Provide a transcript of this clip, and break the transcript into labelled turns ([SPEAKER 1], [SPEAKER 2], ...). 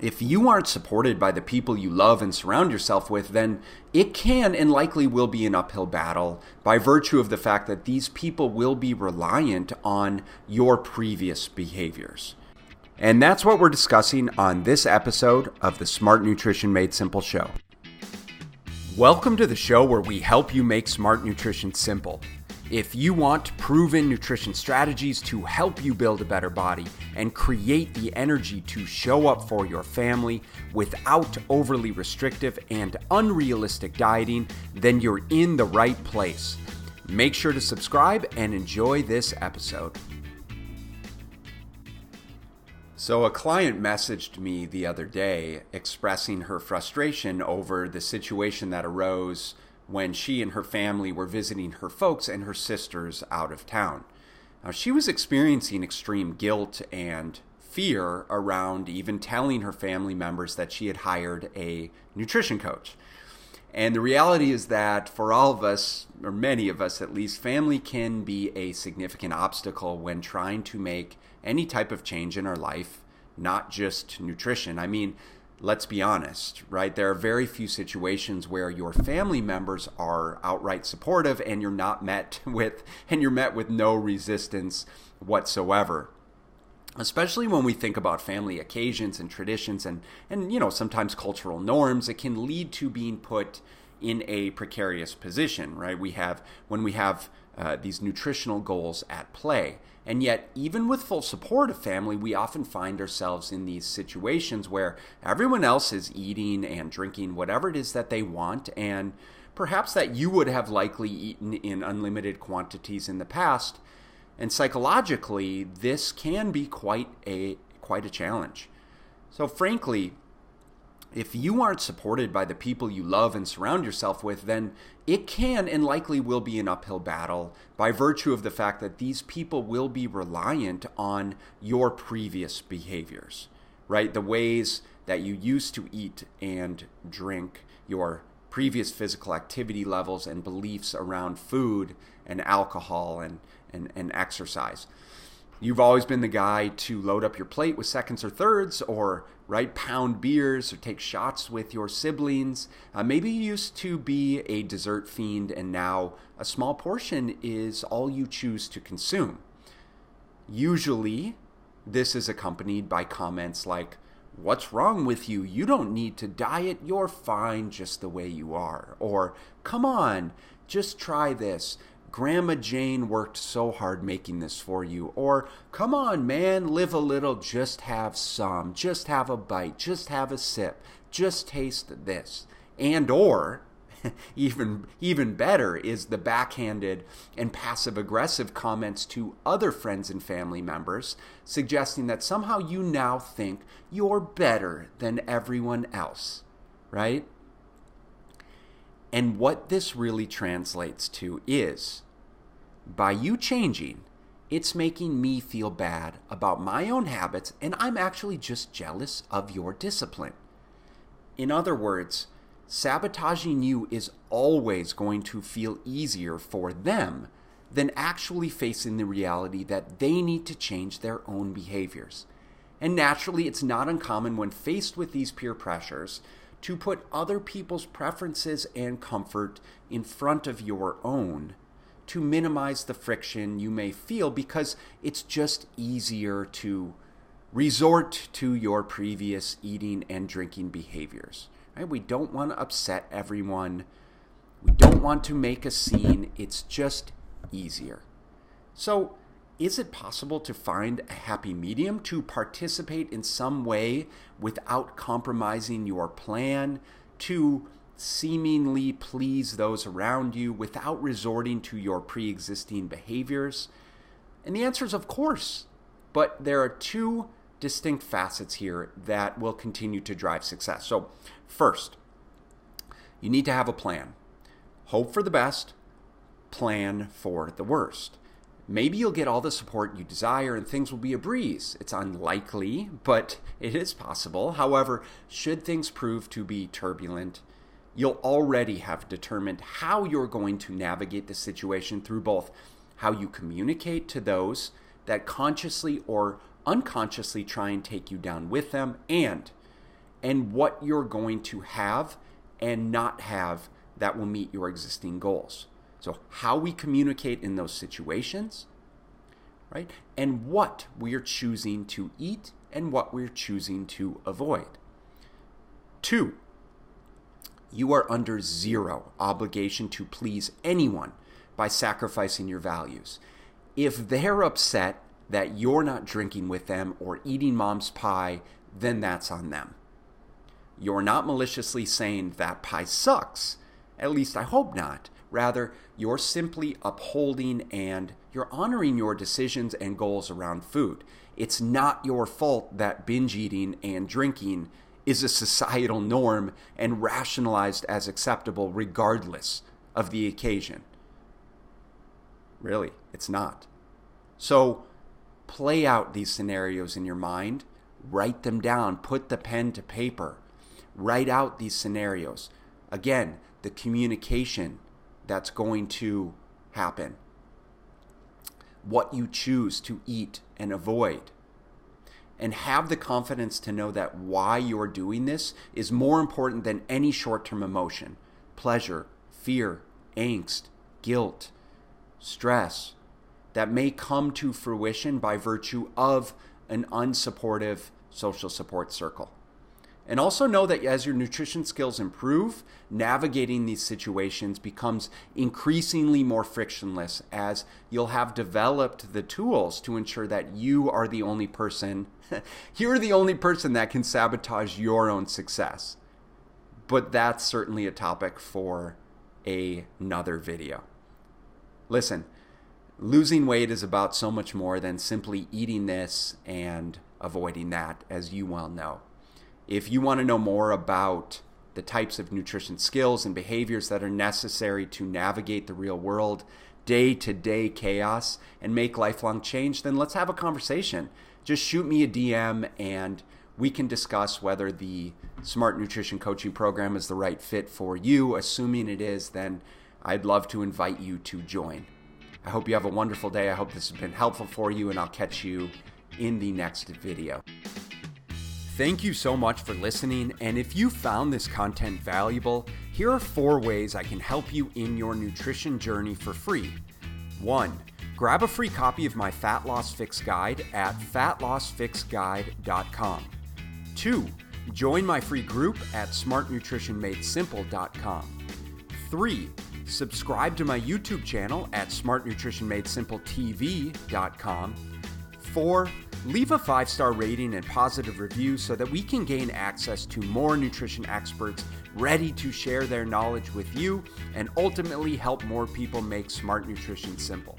[SPEAKER 1] If you aren't supported by the people you love and surround yourself with, then it can and likely will be an uphill battle by virtue of the fact that these people will be reliant on your previous behaviors. And that's what we're discussing on this episode of the Smart Nutrition Made Simple show. Welcome to the show where we help you make smart nutrition simple. If you want proven nutrition strategies to help you build a better body and create the energy to show up for your family without overly restrictive and unrealistic dieting, then you're in the right place. Make sure to subscribe and enjoy this episode. So, a client messaged me the other day expressing her frustration over the situation that arose when she and her family were visiting her folks and her sisters out of town. Now, she was experiencing extreme guilt and fear around even telling her family members that she had hired a nutrition coach. And the reality is that for all of us, or many of us at least, family can be a significant obstacle when trying to make any type of change in our life, not just nutrition. I mean, let's be honest, right? There are very few situations where your family members are outright supportive and you're not met with and you're met with no resistance whatsoever. Especially when we think about family occasions and traditions and and you know, sometimes cultural norms, it can lead to being put in a precarious position, right? We have when we have uh, these nutritional goals at play. And yet, even with full support of family, we often find ourselves in these situations where everyone else is eating and drinking whatever it is that they want, and perhaps that you would have likely eaten in unlimited quantities in the past. And psychologically, this can be quite a quite a challenge. So frankly, if you aren't supported by the people you love and surround yourself with, then it can and likely will be an uphill battle by virtue of the fact that these people will be reliant on your previous behaviors, right? The ways that you used to eat and drink, your previous physical activity levels and beliefs around food and alcohol and, and, and exercise. You've always been the guy to load up your plate with seconds or thirds, or right pound beers, or take shots with your siblings. Uh, maybe you used to be a dessert fiend, and now a small portion is all you choose to consume. Usually, this is accompanied by comments like, What's wrong with you? You don't need to diet. You're fine just the way you are. Or, Come on, just try this. Grandma Jane worked so hard making this for you. Or, come on, man, live a little, just have some, just have a bite, just have a sip, just taste this. And, or, even even better is the backhanded and passive aggressive comments to other friends and family members suggesting that somehow you now think you're better than everyone else right and what this really translates to is by you changing, it's making me feel bad about my own habits, and I'm actually just jealous of your discipline. In other words, sabotaging you is always going to feel easier for them than actually facing the reality that they need to change their own behaviors. And naturally, it's not uncommon when faced with these peer pressures to put other people's preferences and comfort in front of your own to minimize the friction you may feel because it's just easier to resort to your previous eating and drinking behaviors. Right? We don't want to upset everyone. We don't want to make a scene. It's just easier. So, is it possible to find a happy medium to participate in some way without compromising your plan, to seemingly please those around you without resorting to your pre existing behaviors? And the answer is, of course. But there are two distinct facets here that will continue to drive success. So, first, you need to have a plan. Hope for the best, plan for the worst. Maybe you'll get all the support you desire and things will be a breeze. It's unlikely, but it is possible. However, should things prove to be turbulent, you'll already have determined how you're going to navigate the situation through both how you communicate to those that consciously or unconsciously try and take you down with them and and what you're going to have and not have that will meet your existing goals. So, how we communicate in those situations, right? And what we are choosing to eat and what we're choosing to avoid. Two, you are under zero obligation to please anyone by sacrificing your values. If they're upset that you're not drinking with them or eating mom's pie, then that's on them. You're not maliciously saying that pie sucks. At least I hope not. Rather, you're simply upholding and you're honoring your decisions and goals around food. It's not your fault that binge eating and drinking is a societal norm and rationalized as acceptable regardless of the occasion. Really, it's not. So, play out these scenarios in your mind, write them down, put the pen to paper, write out these scenarios. Again, the communication that's going to happen, what you choose to eat and avoid. And have the confidence to know that why you're doing this is more important than any short term emotion. Pleasure, fear, angst, guilt, stress. That may come to fruition by virtue of an unsupportive social support circle. And also know that as your nutrition skills improve, navigating these situations becomes increasingly more frictionless as you'll have developed the tools to ensure that you are the only person, you're the only person that can sabotage your own success. But that's certainly a topic for a, another video. Listen, losing weight is about so much more than simply eating this and avoiding that, as you well know. If you want to know more about the types of nutrition skills and behaviors that are necessary to navigate the real world, day to day chaos, and make lifelong change, then let's have a conversation. Just shoot me a DM and we can discuss whether the Smart Nutrition Coaching Program is the right fit for you. Assuming it is, then I'd love to invite you to join. I hope you have a wonderful day. I hope this has been helpful for you, and I'll catch you in the next video. Thank you so much for listening. And if you found this content valuable, here are four ways I can help you in your nutrition journey for free. One, grab a free copy of my Fat Loss Fix Guide at fatlossfixguide.com. Two, join my free group at smartnutritionmadesimple.com. Three, subscribe to my YouTube channel at smartnutritionmadesimpletv.com. Four, Leave a five star rating and positive review so that we can gain access to more nutrition experts ready to share their knowledge with you and ultimately help more people make smart nutrition simple.